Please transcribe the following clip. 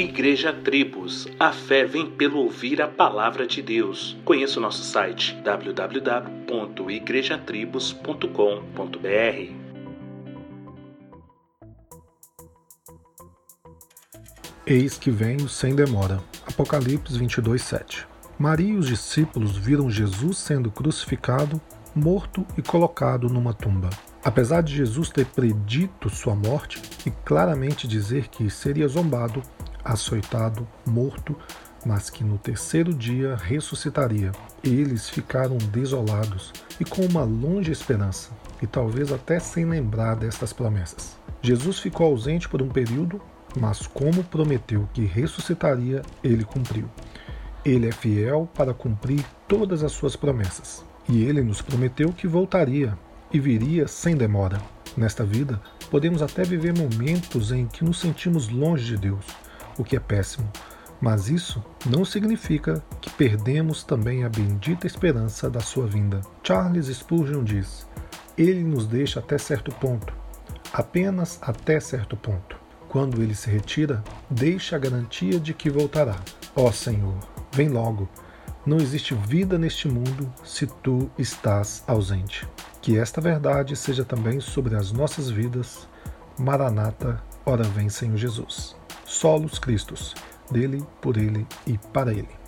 Igreja Tribos, a fé vem pelo ouvir a palavra de Deus. Conheça o nosso site www.igrejatribos.com.br. Eis que venho sem demora. Apocalipse 22, 7. Maria e os discípulos viram Jesus sendo crucificado, morto e colocado numa tumba. Apesar de Jesus ter predito sua morte e claramente dizer que seria zombado, açoitado, morto, mas que no terceiro dia ressuscitaria, eles ficaram desolados e com uma longe esperança, e talvez até sem lembrar destas promessas. Jesus ficou ausente por um período, mas como prometeu que ressuscitaria, ele cumpriu. Ele é fiel para cumprir todas as suas promessas. E ele nos prometeu que voltaria e viria sem demora. Nesta vida, podemos até viver momentos em que nos sentimos longe de Deus, o que é péssimo, mas isso não significa que perdemos também a bendita esperança da sua vinda. Charles Spurgeon diz: Ele nos deixa até certo ponto, apenas até certo ponto. Quando ele se retira, deixa a garantia de que voltará. Ó oh, Senhor, vem logo. Não existe vida neste mundo se tu estás ausente. Que esta verdade seja também sobre as nossas vidas. Maranata, ora vem Senhor Jesus. Solos Cristos, dele, por ele e para ele.